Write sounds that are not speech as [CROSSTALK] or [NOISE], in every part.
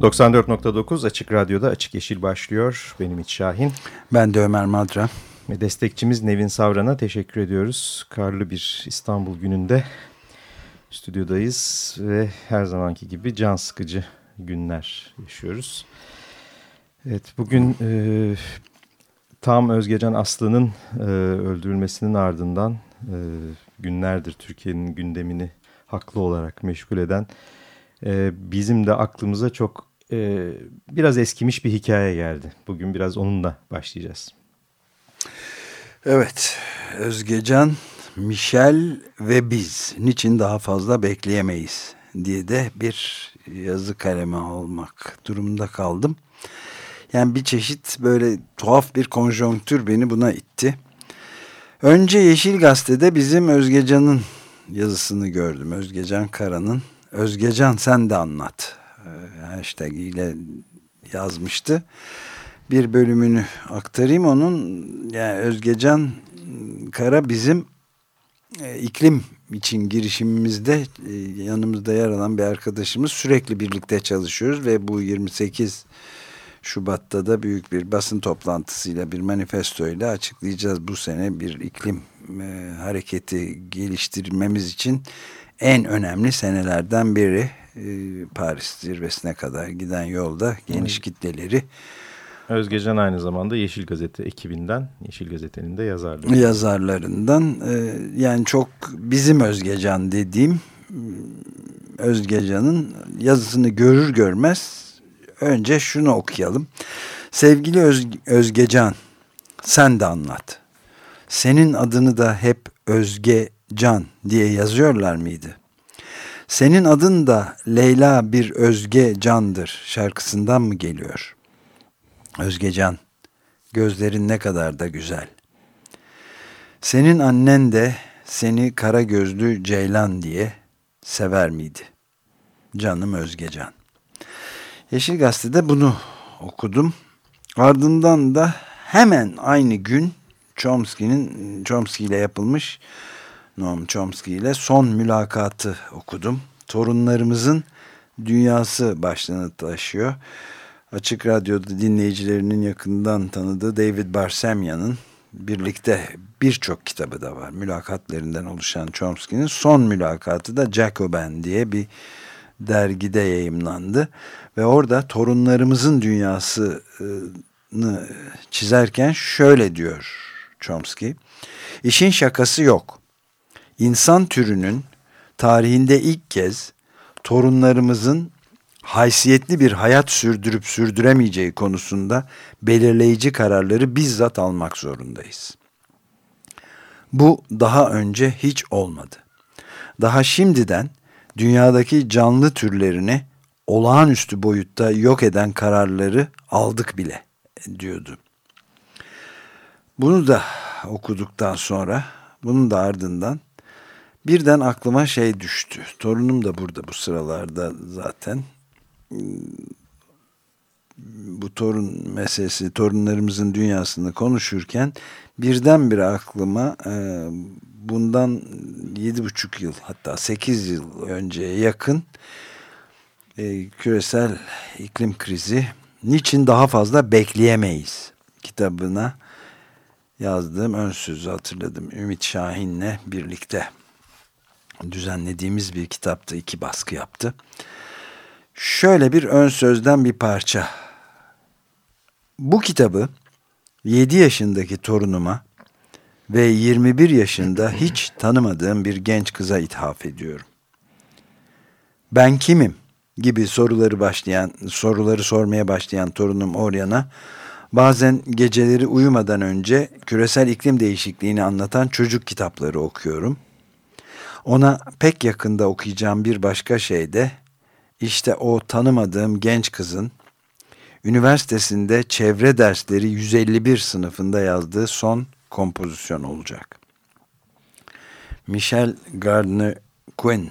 ...94.9 Açık Radyo'da Açık Yeşil başlıyor. Benim İç Şahin. Ben de Ömer Madra. Ve destekçimiz Nevin Savran'a teşekkür ediyoruz. Karlı bir İstanbul gününde stüdyodayız ve her zamanki gibi can sıkıcı günler yaşıyoruz. Evet bugün e, tam Özgecan Aslı'nın e, öldürülmesinin ardından e, günlerdir Türkiye'nin gündemini haklı olarak meşgul eden e, bizim de aklımıza çok e, biraz eskimiş bir hikaye geldi. Bugün biraz onunla başlayacağız. Evet, Özgecan, Michel ve biz niçin daha fazla bekleyemeyiz diye de bir yazı kaleme olmak durumunda kaldım. Yani bir çeşit böyle tuhaf bir konjonktür beni buna itti. Önce Yeşil Gazete'de bizim Özgecan'ın yazısını gördüm. Özgecan Kara'nın. Özgecan sen de anlat. E, hashtag ile yazmıştı. Bir bölümünü aktarayım. Onun. Yani Özgecan Kara bizim e, iklim için girişimimizde e, yanımızda yer alan bir arkadaşımız. Sürekli birlikte çalışıyoruz ve bu 28 Şubat'ta da büyük bir basın toplantısıyla bir manifestoyla açıklayacağız. Bu sene bir iklim e, hareketi geliştirmemiz için en önemli senelerden biri Paris zirvesine kadar giden yolda geniş kitleleri Özgecan aynı zamanda Yeşil Gazete ekibinden, Yeşil Gazete'nin de yazarları. Yazarlarından. E, yani çok bizim Özgecan dediğim Özgecan'ın yazısını görür görmez önce şunu okuyalım. Sevgili Öz, Özgecan sen de anlat. Senin adını da hep Özgecan diye yazıyorlar mıydı? Senin adın da Leyla bir Özge Can'dır şarkısından mı geliyor?'' Özgecan, gözlerin ne kadar da güzel. Senin annen de seni kara gözlü ceylan diye sever miydi? Canım Özgecan. Yeşil Gazete'de bunu okudum. Ardından da hemen aynı gün Chomsky'nin Chomsky ile yapılmış Noam Chomsky ile son mülakatı okudum. Torunlarımızın dünyası başlığını taşıyor. Açık Radyo'da dinleyicilerinin yakından tanıdığı David Barsemya'nın birlikte birçok kitabı da var. Mülakatlarından oluşan Chomsky'nin son mülakatı da Jacobin diye bir dergide yayımlandı. Ve orada torunlarımızın dünyasını çizerken şöyle diyor Chomsky. İşin şakası yok. İnsan türünün tarihinde ilk kez torunlarımızın haysiyetli bir hayat sürdürüp sürdüremeyeceği konusunda belirleyici kararları bizzat almak zorundayız. Bu daha önce hiç olmadı. Daha şimdiden dünyadaki canlı türlerini olağanüstü boyutta yok eden kararları aldık bile diyordu. Bunu da okuduktan sonra bunun da ardından birden aklıma şey düştü. Torunum da burada bu sıralarda zaten bu torun meselesi, torunlarımızın dünyasını konuşurken birdenbire aklıma e, bundan yedi buçuk yıl hatta sekiz yıl önceye yakın e, küresel iklim krizi niçin daha fazla bekleyemeyiz kitabına yazdığım ön sözü hatırladım. Ümit Şahin'le birlikte düzenlediğimiz bir kitaptı. iki baskı yaptı. Şöyle bir ön sözden bir parça. Bu kitabı 7 yaşındaki torunuma ve 21 yaşında hiç tanımadığım bir genç kıza ithaf ediyorum. Ben kimim gibi soruları başlayan soruları sormaya başlayan torunum Oryan'a bazen geceleri uyumadan önce küresel iklim değişikliğini anlatan çocuk kitapları okuyorum. Ona pek yakında okuyacağım bir başka şey de işte o tanımadığım genç kızın üniversitesinde çevre dersleri 151 sınıfında yazdığı son kompozisyon olacak. Michel Gardner Quinn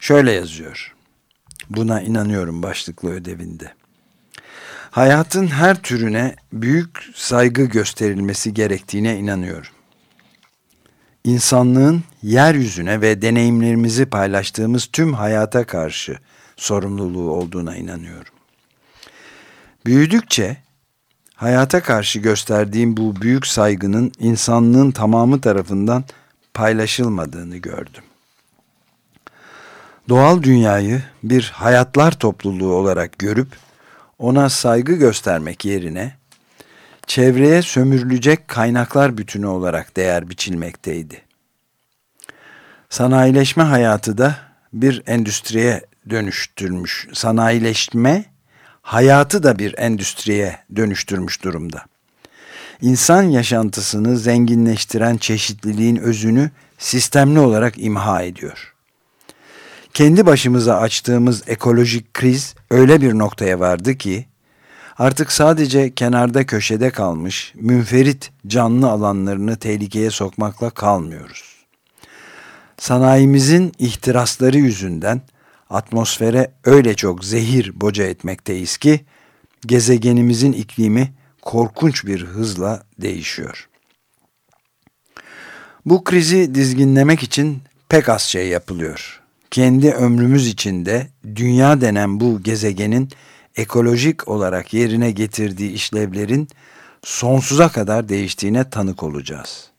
şöyle yazıyor. Buna inanıyorum başlıklı ödevinde. Hayatın her türüne büyük saygı gösterilmesi gerektiğine inanıyorum. İnsanlığın yeryüzüne ve deneyimlerimizi paylaştığımız tüm hayata karşı sorumluluğu olduğuna inanıyorum. Büyüdükçe hayata karşı gösterdiğim bu büyük saygının insanlığın tamamı tarafından paylaşılmadığını gördüm. Doğal dünyayı bir hayatlar topluluğu olarak görüp ona saygı göstermek yerine çevreye sömürülecek kaynaklar bütünü olarak değer biçilmekteydi. Sanayileşme hayatı da bir endüstriye dönüştürmüş. Sanayileşme hayatı da bir endüstriye dönüştürmüş durumda. İnsan yaşantısını zenginleştiren çeşitliliğin özünü sistemli olarak imha ediyor. Kendi başımıza açtığımız ekolojik kriz öyle bir noktaya vardı ki artık sadece kenarda köşede kalmış münferit canlı alanlarını tehlikeye sokmakla kalmıyoruz. Sanayimizin ihtirasları yüzünden atmosfere öyle çok zehir boca etmekteyiz ki gezegenimizin iklimi korkunç bir hızla değişiyor. Bu krizi dizginlemek için pek az şey yapılıyor. Kendi ömrümüz içinde dünya denen bu gezegenin ekolojik olarak yerine getirdiği işlevlerin sonsuza kadar değiştiğine tanık olacağız.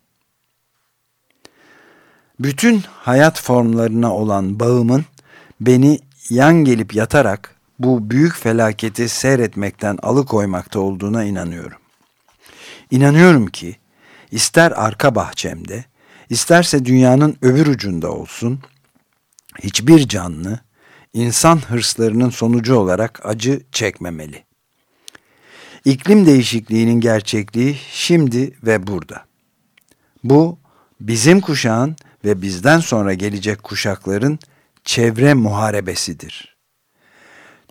Bütün hayat formlarına olan bağımın beni yan gelip yatarak bu büyük felaketi seyretmekten alıkoymakta olduğuna inanıyorum. İnanıyorum ki ister arka bahçemde, isterse dünyanın öbür ucunda olsun, hiçbir canlı insan hırslarının sonucu olarak acı çekmemeli. İklim değişikliğinin gerçekliği şimdi ve burada. Bu bizim kuşağın ve bizden sonra gelecek kuşakların çevre muharebesidir.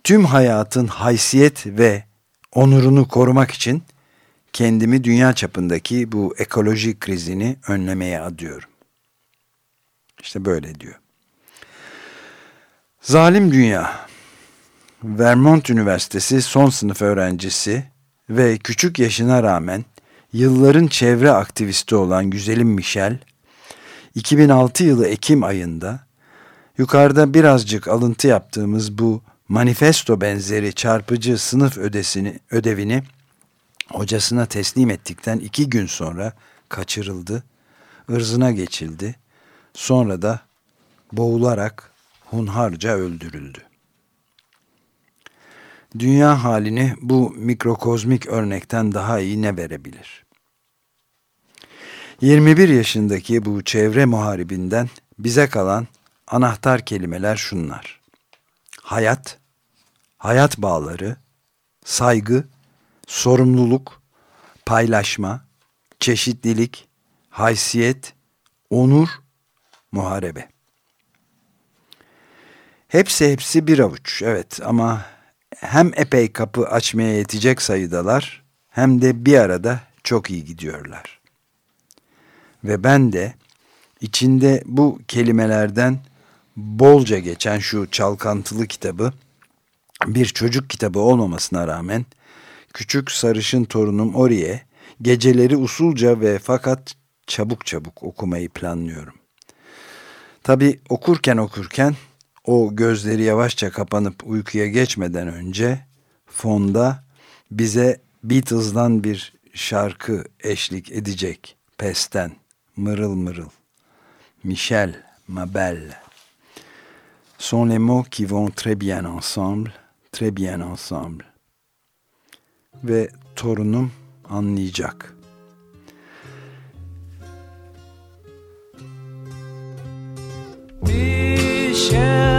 Tüm hayatın haysiyet ve onurunu korumak için kendimi dünya çapındaki bu ekolojik krizini önlemeye adıyorum. İşte böyle diyor. Zalim Dünya. Vermont Üniversitesi son sınıf öğrencisi ve küçük yaşına rağmen yılların çevre aktivisti olan güzelim Michel, 2006 yılı Ekim ayında yukarıda birazcık alıntı yaptığımız bu manifesto benzeri çarpıcı sınıf ödesini, ödevini hocasına teslim ettikten iki gün sonra kaçırıldı, ırzına geçildi, sonra da boğularak hunharca öldürüldü. Dünya halini bu mikrokozmik örnekten daha iyi ne verebilir? 21 yaşındaki bu çevre muharibinden bize kalan anahtar kelimeler şunlar. Hayat, hayat bağları, saygı, sorumluluk, paylaşma, çeşitlilik, haysiyet, onur, muharebe. Hepsi hepsi bir avuç evet ama hem epey kapı açmaya yetecek sayıdalar hem de bir arada çok iyi gidiyorlar. Ve ben de içinde bu kelimelerden bolca geçen şu çalkantılı kitabı bir çocuk kitabı olmamasına rağmen küçük sarışın torunum Ori'ye geceleri usulca ve fakat çabuk çabuk okumayı planlıyorum. Tabi okurken okurken o gözleri yavaşça kapanıp uykuya geçmeden önce fonda bize Beatles'dan bir şarkı eşlik edecek. Pesten, mırıl mırıl. Michel, ma belle. Sont les mots qui vont très bien ensemble, très bien ensemble. Ve torunum anlayacak. Michel.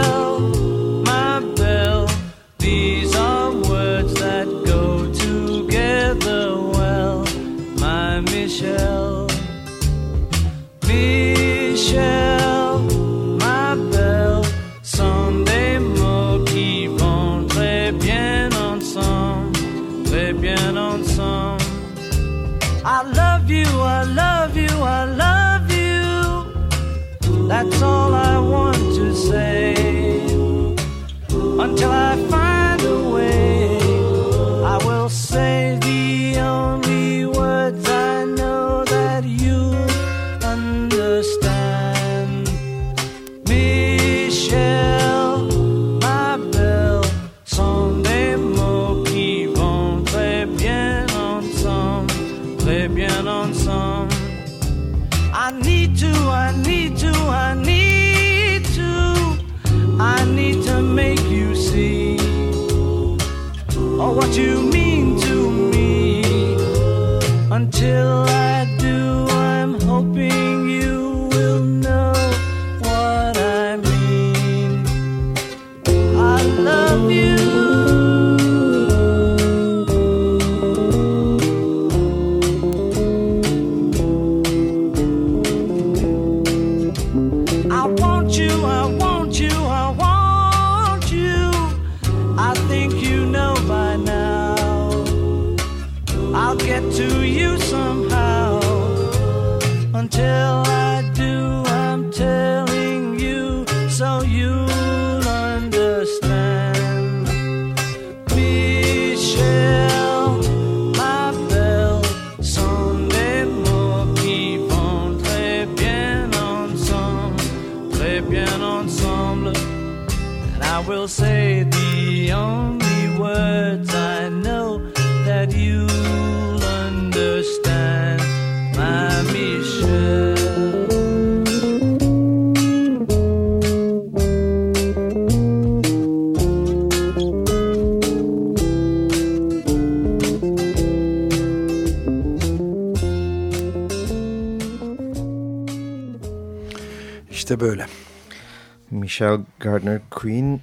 Michelle Gardner Queen,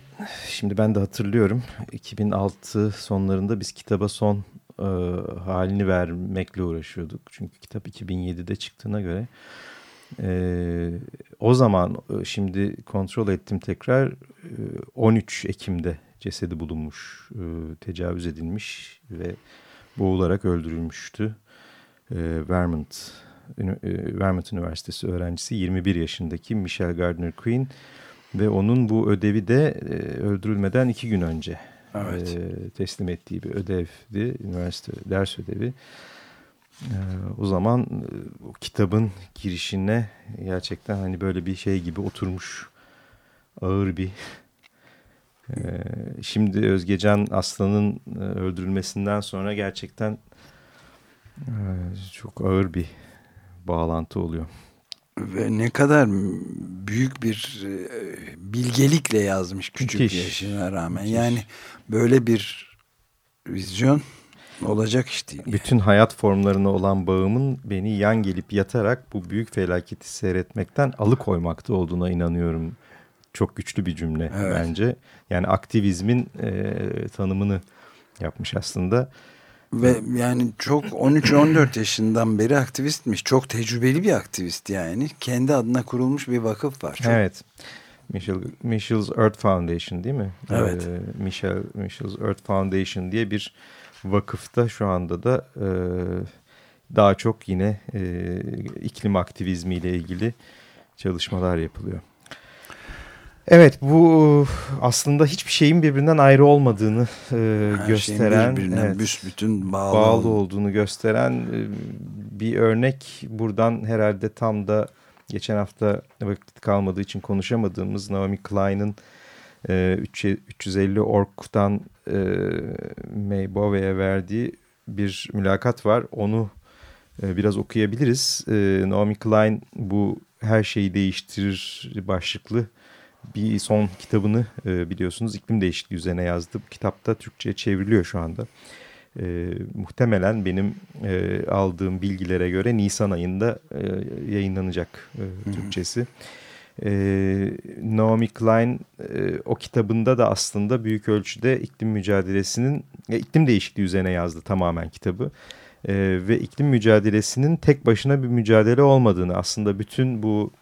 şimdi ben de hatırlıyorum 2006 sonlarında biz kitaba son e, halini vermekle uğraşıyorduk. Çünkü kitap 2007'de çıktığına göre e, o zaman e, şimdi kontrol ettim tekrar e, 13 Ekim'de cesedi bulunmuş, e, tecavüz edilmiş ve boğularak öldürülmüştü. E, Vermont, e, Vermont Üniversitesi öğrencisi 21 yaşındaki Michelle Gardner Queen ve onun bu ödevi de e, öldürülmeden iki gün önce Evet. e, teslim ettiği bir ödevdi. Üniversite ders ödevi. E, o zaman o kitabın girişine gerçekten hani böyle bir şey gibi oturmuş ağır bir şimdi Özgecan Aslan'ın öldürülmesinden sonra gerçekten çok ağır bir bağlantı oluyor. Ve ne kadar büyük bir e, bilgelikle yazmış küçük Müthiş. yaşına rağmen. Müthiş. Yani böyle bir vizyon olacak iş değil. Bütün hayat formlarına olan bağımın beni yan gelip yatarak bu büyük felaketi seyretmekten alıkoymakta olduğuna inanıyorum. Çok güçlü bir cümle Evet. bence. Yani aktivizmin e, tanımını yapmış aslında. Ve yani çok 13-14 yaşından beri aktivistmiş. Çok tecrübeli bir aktivist yani. Kendi adına kurulmuş bir vakıf var. Çok Evet. Michel, Michel's Earth Foundation değil mi? Evet. Ee, Michel, Michel's Earth Foundation diye bir vakıfta şu anda da e, daha çok yine e, iklim aktivizmiyle ilgili çalışmalar yapılıyor. Evet bu aslında hiçbir şeyin birbirinden ayrı olmadığını e, her gösteren, birbirine evet, büsbütün bağlı, bağlı olduğu. olduğunu gösteren e, bir örnek. Buradan herhalde tam da geçen hafta vakit kalmadığı için konuşamadığımız Naomi Klein'in e, 3 350 Ork'tan e, May Bowie'ye verdiği bir mülakat var. Onu e, biraz okuyabiliriz. E, Naomi Klein bu her şeyi değiştirir başlıklı bir son kitabını e, biliyorsunuz iklim değişikliği üzerine yazdı. Bu kitap da Türkçe'ye çevriliyor şu anda. E, muhtemelen benim e, aldığım bilgilere göre Nisan ayında e, yayınlanacak e, Türkçesi. E, Naomi Klein e, o kitabında da aslında büyük ölçüde iklim mücadelesinin, e, iklim değişikliği üzerine yazdı tamamen kitabı. E, ve iklim mücadelesinin tek başına bir mücadele olmadığını aslında bütün bu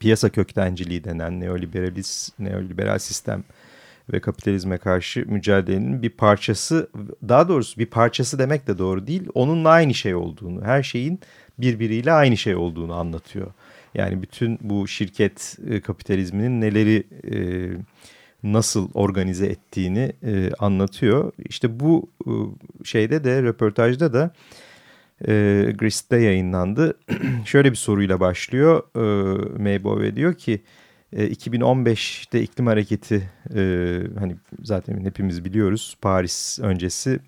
piyasa köktenciliği denen neoliberaliz, neoliberal sistem ve kapitalizme karşı mücadelenin bir parçası daha doğrusu bir parçası demek de doğru değil onunla aynı şey olduğunu her şeyin birbiriyle aynı şey olduğunu anlatıyor. Yani bütün bu şirket e, kapitalizminin neleri e, nasıl organize ettiğini e, anlatıyor. İşte bu şeyde de röportajda da e, Grist'te yayınlandı. [CLEARS THROAT] Şöyle bir soruyla başlıyor. E, Maybove diyor ki e, 2015'te iklim hareketi e, hani zaten hepimiz biliyoruz Paris öncesi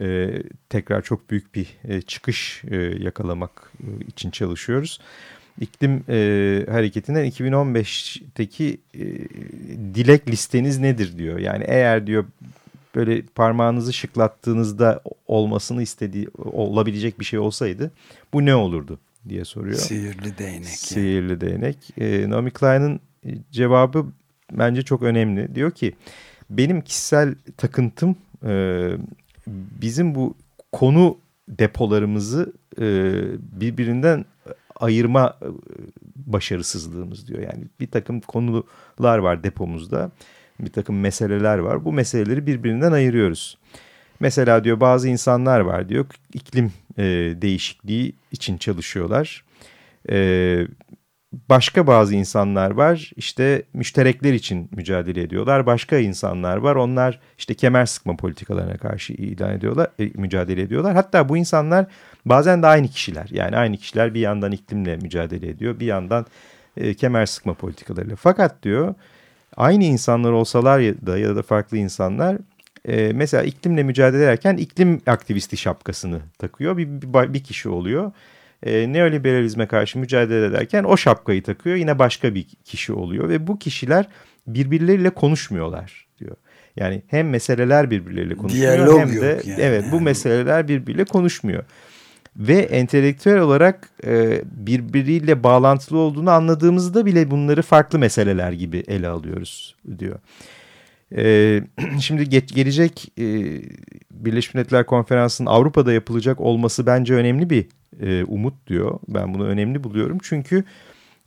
e, tekrar çok büyük bir e, çıkış e, yakalamak e, için çalışıyoruz. İklim e, hareketinden 2015'teki e, dilek listeniz nedir diyor. Yani eğer diyor böyle parmağınızı şıklattığınızda olmasını istediği olabilecek bir şey olsaydı bu ne olurdu diye soruyor. Sihirli değnek. Sihirli yani. değnek. E, Naomi Klein'in cevabı bence çok önemli. Diyor ki benim kişisel takıntım e, bizim bu konu depolarımızı e, birbirinden ayırma e, başarısızlığımız diyor. Yani bir takım konular var depomuzda, bir takım meseleler var. Bu meseleleri birbirinden ayırıyoruz. Mesela diyor bazı insanlar var diyor iklim e, değişikliği için çalışıyorlar. E, başka bazı insanlar var işte müşterekler için mücadele ediyorlar. Başka insanlar var onlar işte kemer sıkma politikalarına karşı ilan ediyorlar, e, mücadele ediyorlar. Hatta bu insanlar bazen de aynı kişiler yani aynı kişiler bir yandan iklimle mücadele ediyor bir yandan e, kemer sıkma politikalarıyla. Fakat diyor aynı insanlar olsalar ya da ya da farklı insanlar e, mesela iklimle mücadele ederken iklim aktivisti şapkasını takıyor bir, bir, bir kişi oluyor e, neoliberalizme karşı mücadele ederken o şapkayı takıyor. Yine başka bir kişi oluyor ve bu kişiler birbirleriyle konuşmuyorlar diyor. Yani hem meseleler birbirleriyle konuşmuyor Diyalog hem de yani. evet bu meseleler birbiriyle konuşmuyor. Ve entelektüel olarak e, birbiriyle bağlantılı olduğunu anladığımızda bile bunları farklı meseleler gibi ele alıyoruz diyor. E, [CLEARS THROAT] şimdi ge gelecek e, Birleşmiş Milletler Konferansı'nın Avrupa'da yapılacak olması bence önemli bir e, umut diyor. Ben bunu önemli buluyorum çünkü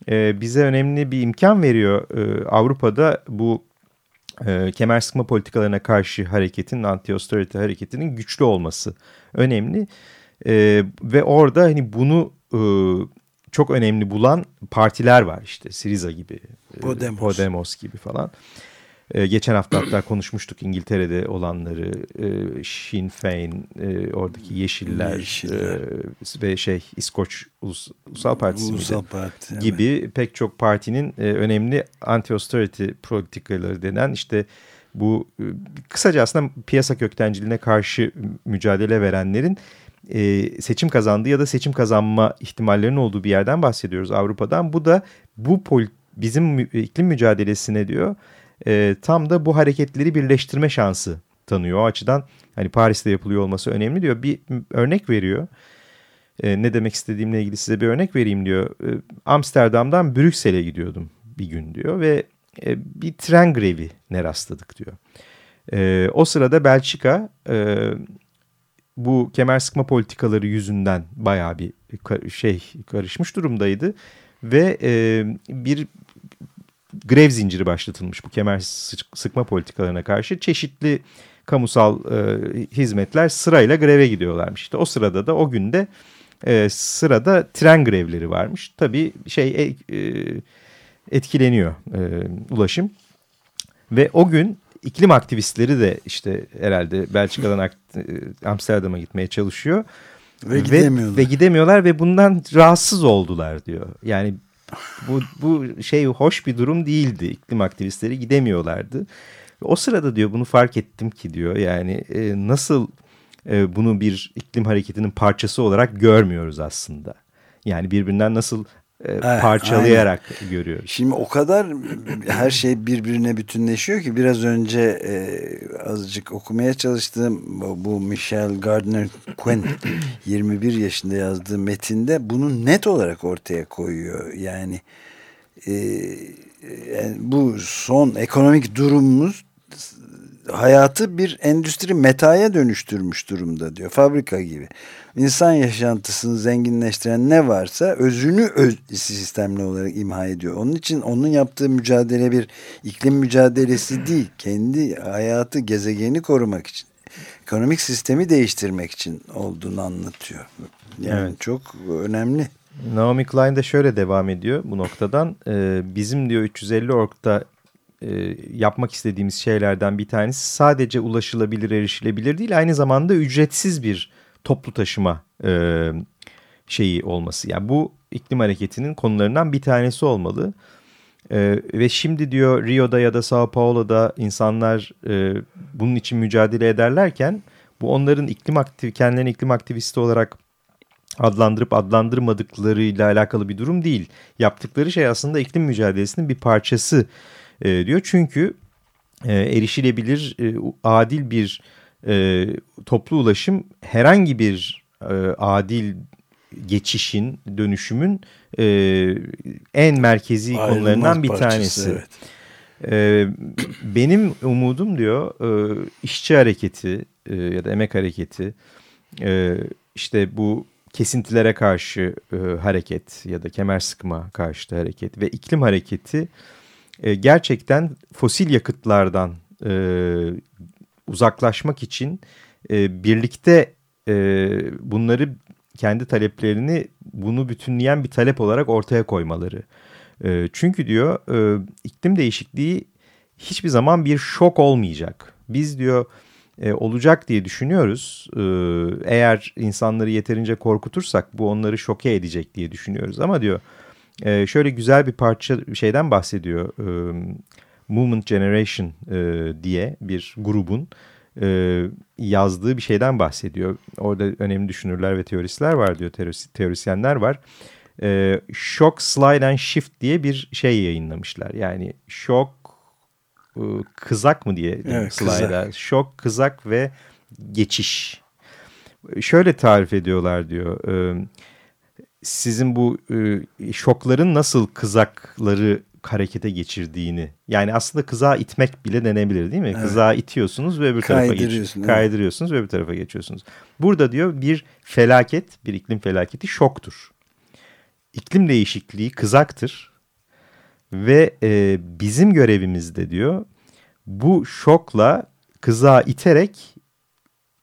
e, bize önemli bir imkan veriyor e, Avrupa'da bu e, kemer sıkma politikalarına karşı hareketin, anti-austerity hareketinin güçlü olması önemli. E, ve orada hani bunu e, çok önemli bulan partiler var işte Siriza gibi, e, Podemos, Podemos gibi falan. Ee, geçen hafta hatta [CLEARS THROAT] konuşmuştuk İngiltere'de olanları, e, Sinn Féin, e, oradaki Yeşiller, Yeşiller. E, ve şey İskoç Ulus, Ulusal Partisi Ulusal Parti, gibi evet. pek çok partinin e, önemli anti-austerity politikaları denen işte bu e, kısaca aslında piyasa köktenciliğine karşı mücadele verenlerin e, seçim kazandığı ya da seçim kazanma ihtimallerinin olduğu bir yerden bahsediyoruz Avrupa'dan. Bu da bu bizim iklim mücadelesine diyor e, tam da bu hareketleri birleştirme şansı tanıyor. O açıdan hani Paris'te yapılıyor olması önemli diyor. Bir örnek veriyor. E, ne demek istediğimle ilgili size bir örnek vereyim diyor. E, Amsterdam'dan Brüksel'e gidiyordum bir gün diyor ve e, bir tren grevine rastladık diyor. E, o sırada Belçika e, bu kemer sıkma politikaları yüzünden bayağı bir şey karışmış durumdaydı ve e, bir grev zinciri başlatılmış bu kemer sıkma politikalarına karşı. Çeşitli kamusal e, hizmetler sırayla greve gidiyorlarmış. İşte o sırada da o günde e, sırada tren grevleri varmış. Tabii şey e, e, etkileniyor e, ulaşım. Ve o gün iklim aktivistleri de işte herhalde Belçika'dan e, Amsterdam'a gitmeye çalışıyor. Ve gidemiyorlar. Ve, ve gidemiyorlar ve bundan rahatsız oldular diyor. Yani bu, bu şey hoş bir durum değildi. İklim aktivistleri gidemiyorlardı. O sırada diyor bunu fark ettim ki diyor yani e, nasıl e, bunu bir iklim hareketinin parçası olarak görmüyoruz aslında. Yani birbirinden nasıl e, parçalayarak aynen. görüyoruz. Şimdi o kadar her şey birbirine bütünleşiyor ki biraz önce e, azıcık okumaya çalıştığım bu Michelle Gardner Quinn 21 [CLEARS THROAT] yaşında yazdığı metinde bunu net olarak ortaya koyuyor. Yani, e, yani bu son ekonomik durumumuz hayatı bir endüstri metaya dönüştürmüş durumda diyor. Fabrika gibi. İnsan yaşantısını zenginleştiren ne varsa özünü öz sistemli olarak imha ediyor. Onun için onun yaptığı mücadele bir iklim mücadelesi değil. Kendi hayatı, gezegeni korumak için. Ekonomik sistemi değiştirmek için olduğunu anlatıyor. Yani evet. çok önemli. Naomi Klein de şöyle devam ediyor bu noktadan. E, bizim diyor 350 orkta e, yapmak istediğimiz şeylerden bir tanesi sadece ulaşılabilir, erişilebilir değil. Aynı zamanda ücretsiz bir toplu taşıma e, şeyi olması. Yani bu iklim hareketinin konularından bir tanesi olmalı. E, ve şimdi diyor Rio'da ya da Sao Paulo'da insanlar e, bunun için mücadele ederlerken bu onların iklim aktif kendilerini iklim aktivisti olarak adlandırıp adlandırmadıklarıyla alakalı bir durum değil. Yaptıkları şey aslında iklim mücadelesinin bir parçası e, diyor. Çünkü e, erişilebilir, e, adil bir e, toplu ulaşım herhangi bir e, adil geçişin, dönüşümün e, en merkezi Ayrılmaz konularından bir parçası, tanesi. evet. E, benim umudum diyor e, işçi hareketi e, ya da emek hareketi e, işte bu kesintilere karşı e, hareket ya da kemer sıkma karşıtı hareket ve iklim hareketi e, gerçekten fosil yakıtlardan e, uzaklaşmak için e, birlikte e, bunları kendi taleplerini bunu bütünleyen bir talep olarak ortaya koymaları. E, çünkü diyor e, iklim değişikliği hiçbir zaman bir şok olmayacak. Biz diyor e, olacak diye düşünüyoruz. E, eğer insanları yeterince korkutursak bu onları şoke edecek diye düşünüyoruz. Ama diyor e, şöyle güzel bir parça bir şeyden bahsediyor. E, Movement Generation e, diye bir grubun e, yazdığı bir şeyden bahsediyor. Orada önemli düşünürler ve teoristler var diyor, teorisyenler var. E, Shock, Slide and Shift diye bir şey yayınlamışlar. Yani şok, e, kızak mı diye evet, slide'a. Şok, kızak ve geçiş. Şöyle tarif ediyorlar diyor. E, sizin bu e, şokların nasıl kızakları harekete geçirdiğini. Yani aslında kızağı itmek bile denebilir değil mi? Evet. Kızağı itiyorsunuz ve öbür tarafa geçiyorsunuz. Kaydırıyorsunuz ve öbür tarafa geçiyorsunuz. Burada diyor bir felaket, bir iklim felaketi şoktur. İklim değişikliği kızaktır. Ve e, bizim görevimizde diyor bu şokla kızağı iterek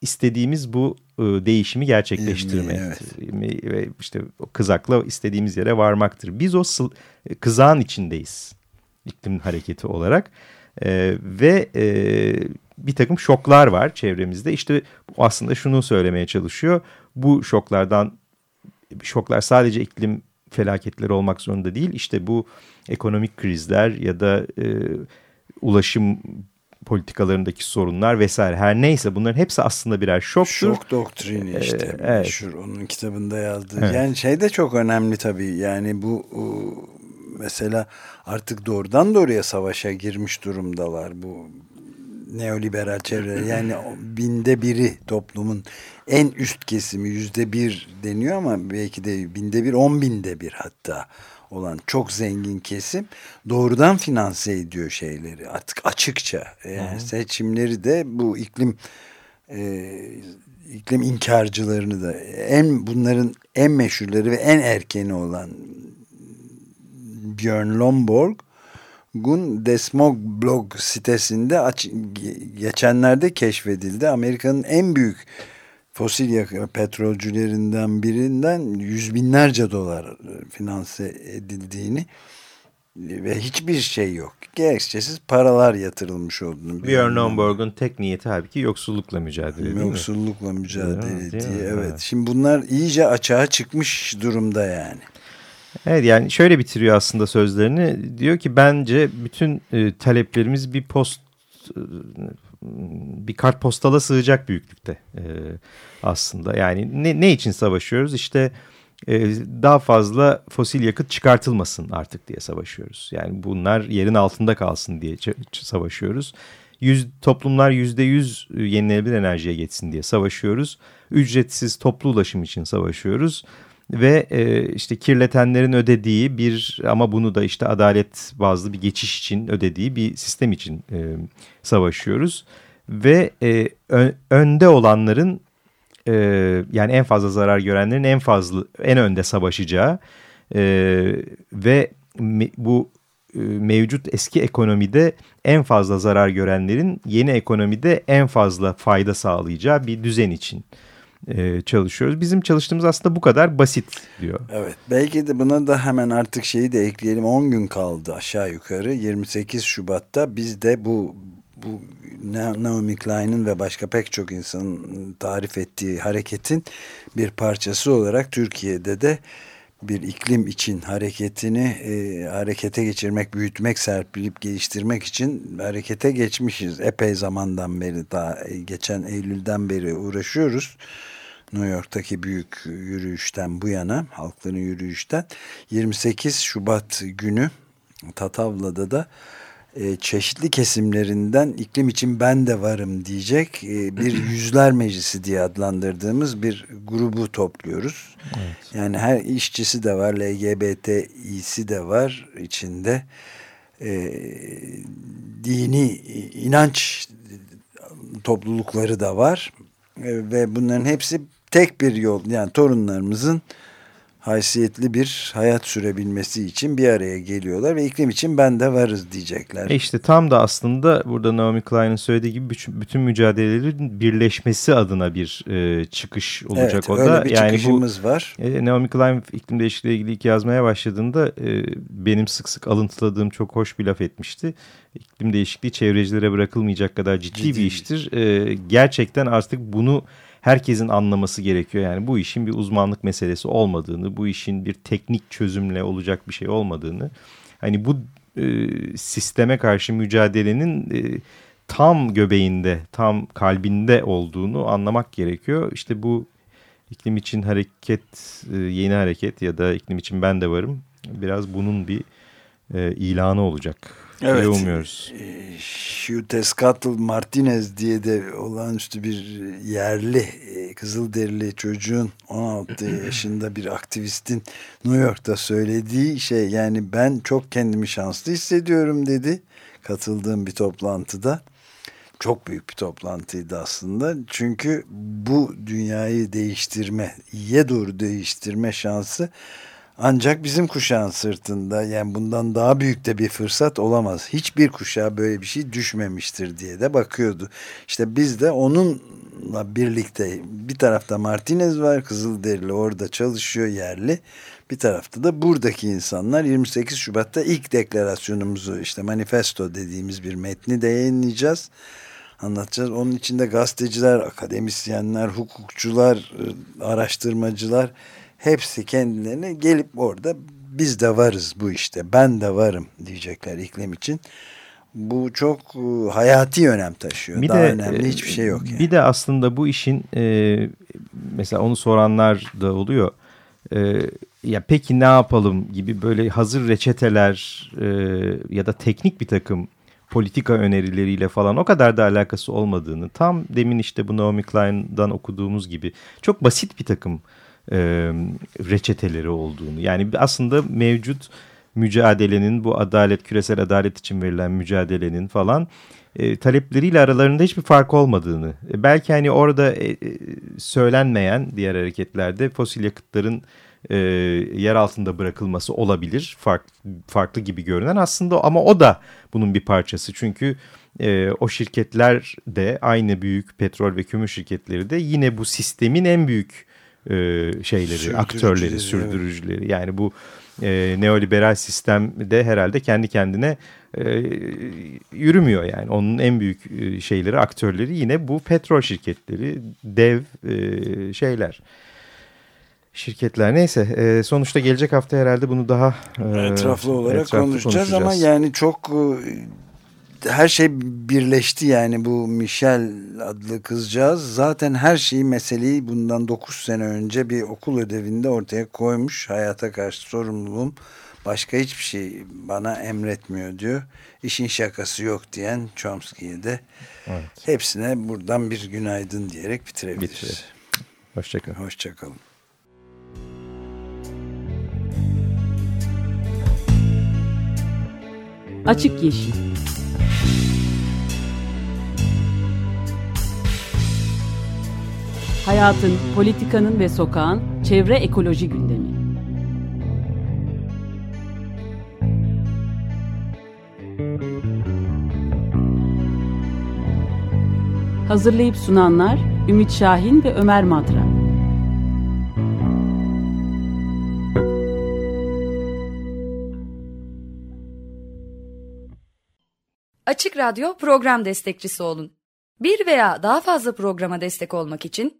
istediğimiz bu e, değişimi gerçekleştirmektir. Evet. Ve işte o kızakla istediğimiz yere varmaktır. Biz o kızağın içindeyiz iklim hareketi olarak e, ve e, bir takım şoklar var çevremizde. İşte aslında şunu söylemeye çalışıyor. Bu şoklardan şoklar sadece iklim felaketleri olmak zorunda değil. İşte bu ekonomik krizler ya da e, ulaşım politikalarındaki sorunlar vesaire her neyse bunların hepsi aslında birer şoktur. Şok doktrini işte ee, evet. meşhur onun kitabında yazdığı. Evet. Yani şey de çok önemli tabii yani bu mesela artık doğrudan doğruya savaşa girmiş durumdalar bu neoliberal çevre [CLEARS THROAT] yani binde biri toplumun en üst kesimi yüzde bir deniyor ama belki de binde bir on binde bir hatta olan çok zengin kesim doğrudan finanse ediyor şeyleri artık açıkça. Yani Hı seçimleri de bu iklim e, iklim inkarcılarını da en bunların en meşhurları ve en erkeni olan Björn Lomborg Gun Desmog blog sitesinde aç, geçenlerde keşfedildi. Amerika'nın en büyük fosil yakıt petrolcülerinden birinden yüz binlerce dolar e, finanse edildiğini ve hiçbir şey yok. Gerekçesiz paralar yatırılmış olduğunu. Björn Lomborg'un tek niyeti halbuki yoksullukla mücadele değil Yoksullukla mi? mücadele diye. Evet. evet. Şimdi bunlar iyice açığa çıkmış durumda yani. Evet yani şöyle bitiriyor aslında sözlerini. Diyor ki bence bütün e, taleplerimiz bir post e, bir kartpostala sığacak büyüklükte e, aslında. Yani ne, ne için savaşıyoruz? İşte e, daha fazla fosil yakıt çıkartılmasın artık diye savaşıyoruz. Yani bunlar yerin altında kalsın diye savaşıyoruz. Yüz, toplumlar yüzde yüz yenilenebilir enerjiye geçsin diye savaşıyoruz. Ücretsiz toplu ulaşım için savaşıyoruz ve e, işte kirletenlerin ödediği bir ama bunu da işte adalet bazlı bir geçiş için ödediği bir sistem için e, savaşıyoruz. Ve e, ön, önde olanların e, yani en fazla zarar görenlerin en fazla en önde savaşacağı e, ve me, bu e, mevcut eski ekonomide en fazla zarar görenlerin yeni ekonomide en fazla fayda sağlayacağı bir düzen için e, çalışıyoruz. Bizim çalıştığımız aslında bu kadar basit diyor. Evet belki de buna da hemen artık şeyi de ekleyelim 10 gün kaldı aşağı yukarı 28 Şubat'ta biz de bu bu Naomi Klein'in ve başka pek çok insanın tarif ettiği hareketin bir parçası olarak Türkiye'de de bir iklim için hareketini e, harekete geçirmek, büyütmek, serpilip geliştirmek için harekete geçmişiz. Epey zamandan beri daha geçen Eylül'den beri uğraşıyoruz. New York'taki büyük yürüyüşten bu yana, halkların yürüyüşten 28 Şubat günü Tatavla'da da e, çeşitli kesimlerinden iklim için ben de varım diyecek e, bir [CLEARS THROAT] yüzler meclisi diye adlandırdığımız bir grubu topluyoruz. Evet. Yani her işçisi de var, LGBTİ'si de var içinde. E, dini inanç toplulukları da var e, ve bunların hepsi tek bir yol yani torunlarımızın haysiyetli bir hayat sürebilmesi için bir araya geliyorlar ve iklim için ben de varız diyecekler. E işte tam da aslında burada Naomi Klein'in söylediği gibi bütün, mücadelelerin birleşmesi adına bir e, çıkış olacak evet, o da. öyle bir yani çıkışımız bu, var. E, Naomi Klein iklim değişikliği ilgili ilk yazmaya başladığında e, benim sık sık alıntıladığım çok hoş bir laf etmişti. İklim değişikliği çevrecilere bırakılmayacak kadar ciddi, ciddi. bir iştir. E, gerçekten artık bunu herkesin anlaması gerekiyor. Yani bu işin bir uzmanlık meselesi olmadığını, bu işin bir teknik çözümle olacak bir şey olmadığını, hani bu e, sisteme karşı mücadelenin e, tam göbeğinde, tam kalbinde olduğunu anlamak gerekiyor. İşte bu iklim için hareket, e, yeni hareket ya da iklim için ben de varım biraz bunun bir e, ilanı olacak. Evet. umuyoruz. Şuteskatl Martinez diye de olağanüstü bir yerli e, Kızılderili çocuğun 16 [CLEARS THROAT] yaşında bir aktivistin New York'ta söylediği şey yani ben çok kendimi şanslı hissediyorum dedi katıldığım bir toplantıda. Çok büyük bir toplantıydı aslında. Çünkü bu dünyayı değiştirme, iyiye doğru değiştirme şansı ancak bizim kuşağın sırtında yani bundan daha büyük de bir fırsat olamaz. Hiçbir kuşağa böyle bir şey düşmemiştir diye de bakıyordu. İşte biz de onunla birlikte bir tarafta Martinez var Kızılderili orada çalışıyor yerli. Bir tarafta da buradaki insanlar 28 Şubat'ta ilk deklarasyonumuzu işte manifesto dediğimiz bir metni de yayınlayacağız anlatacağız. Onun içinde gazeteciler, akademisyenler, hukukçular, araştırmacılar hepsi kendilerine gelip orada biz de varız bu işte ben de varım diyecekler iklim için. Bu çok e, hayati önem taşıyor. Bir Daha de, önemli hiçbir şey yok. Yani. Bir de aslında bu işin e, mesela onu soranlar da oluyor. E, ya peki ne yapalım gibi böyle hazır reçeteler e, ya da teknik bir takım politika önerileriyle falan o kadar da alakası olmadığını tam demin işte bu Naomi Klein'dan okuduğumuz gibi çok basit bir takım e, reçeteleri olduğunu. Yani aslında mevcut mücadelenin bu adalet, küresel adalet için verilen mücadelenin falan e, talepleriyle aralarında hiçbir fark olmadığını. E, belki hani orada e, e, söylenmeyen diğer hareketlerde fosil yakıtların e, yer altında bırakılması olabilir. Fark, farklı gibi görünen aslında ama o da bunun bir parçası. Çünkü e, o şirketler de aynı büyük petrol ve kömür şirketleri de yine bu sistemin en büyük e, şeyleri, aktörleri, sürdürücüleri. Evet. Yani bu e, neoliberal sistemde herhalde kendi kendine e, yürümüyor yani. Onun en büyük e, şeyleri, aktörleri yine bu petrol şirketleri, dev e, şeyler şirketler. Neyse e, sonuçta gelecek hafta herhalde bunu daha e, etraflı olarak etraflı konuşacağız, konuşacağız ama yani çok e, her şey birleşti yani bu Michelle adlı kızcağız zaten her şeyi meseleyi bundan 9 sene önce bir okul ödevinde ortaya koymuş hayata karşı sorumluluğum başka hiçbir şey bana emretmiyor diyor işin şakası yok diyen Chomsky'ye de evet. hepsine buradan bir günaydın diyerek bitirebiliriz. Bitirelim. Hoşçakalın. Hoşçakalın. Açık Yeşil Hayatın, politikanın ve sokağın çevre ekoloji gündemi. Hazırlayıp sunanlar Ümit Şahin ve Ömer Madra. Açık Radyo program destekçisi olun. Bir veya daha fazla programa destek olmak için